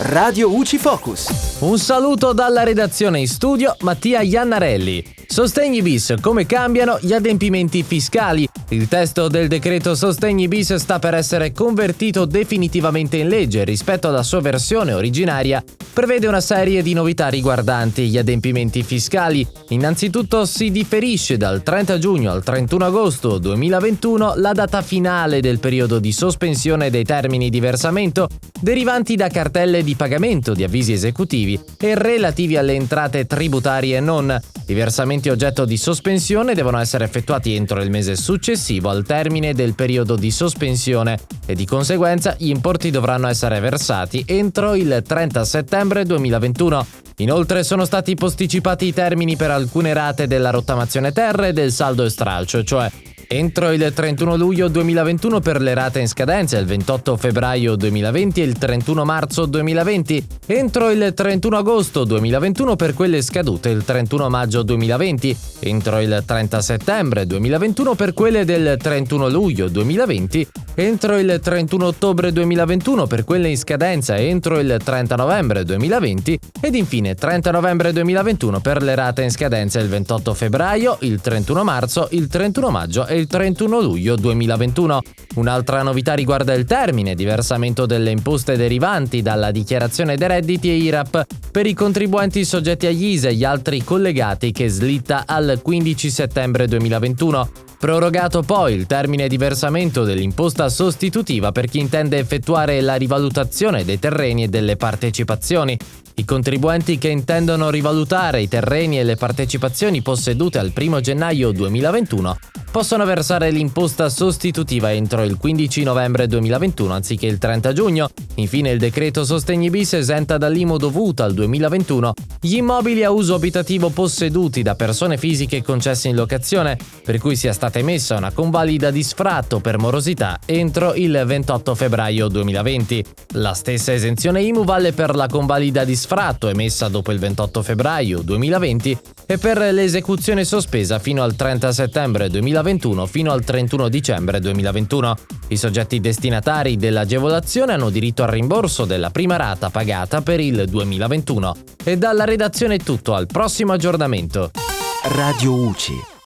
Radio UCI Focus. Un saluto dalla redazione in studio Mattia Iannarelli. Sostegni bis, come cambiano gli adempimenti fiscali. Il testo del decreto Sostegni bis sta per essere convertito definitivamente in legge rispetto alla sua versione originaria. Prevede una serie di novità riguardanti gli adempimenti fiscali. Innanzitutto si differisce dal 30 giugno al 31 agosto 2021 la data finale del periodo di sospensione dei termini di versamento derivanti da cartelle di pagamento di avvisi esecutivi e relativi alle entrate tributarie non. I versamenti oggetto di sospensione devono essere effettuati entro il mese successivo al termine del periodo di sospensione e di conseguenza gli importi dovranno essere versati entro il 30 settembre 2021. Inoltre sono stati posticipati i termini per alcune rate della rottamazione terra e del saldo e stralcio, cioè Entro il 31 luglio 2021 per le rate in scadenza, il 28 febbraio 2020 e il 31 marzo 2020. Entro il 31 agosto 2021 per quelle scadute il 31 maggio 2020. Entro il 30 settembre 2021 per quelle del 31 luglio 2020 entro il 31 ottobre 2021 per quelle in scadenza entro il 30 novembre 2020 ed infine 30 novembre 2021 per le rate in scadenza il 28 febbraio, il 31 marzo, il 31 maggio e il 31 luglio 2021. Un'altra novità riguarda il termine di versamento delle imposte derivanti dalla dichiarazione dei redditi e IRAP per i contribuenti soggetti agli ISE e gli altri collegati che slitta al 15 settembre 2021. Prorogato poi il termine di versamento dell'imposta sostitutiva per chi intende effettuare la rivalutazione dei terreni e delle partecipazioni. I contribuenti che intendono rivalutare i terreni e le partecipazioni possedute al 1 gennaio 2021 possono versare l'imposta sostitutiva entro il 15 novembre 2021 anziché il 30 giugno. Infine il decreto Sostegni bis esenta dall'IMO dovuta al 2021 gli immobili a uso abitativo posseduti da persone fisiche concesse in locazione, per cui sia stata emessa una convalida di sfratto per morosità entro il 28 febbraio 2020. La stessa esenzione IMU vale per la convalida di sfratto emessa dopo il 28 febbraio 2020 e per l'esecuzione sospesa fino al 30 settembre 2021 fino al 31 dicembre 2021. I soggetti destinatari dell'agevolazione hanno diritto al rimborso della prima rata pagata per il 2021. E dalla redazione è tutto, al prossimo aggiornamento. Radio UCI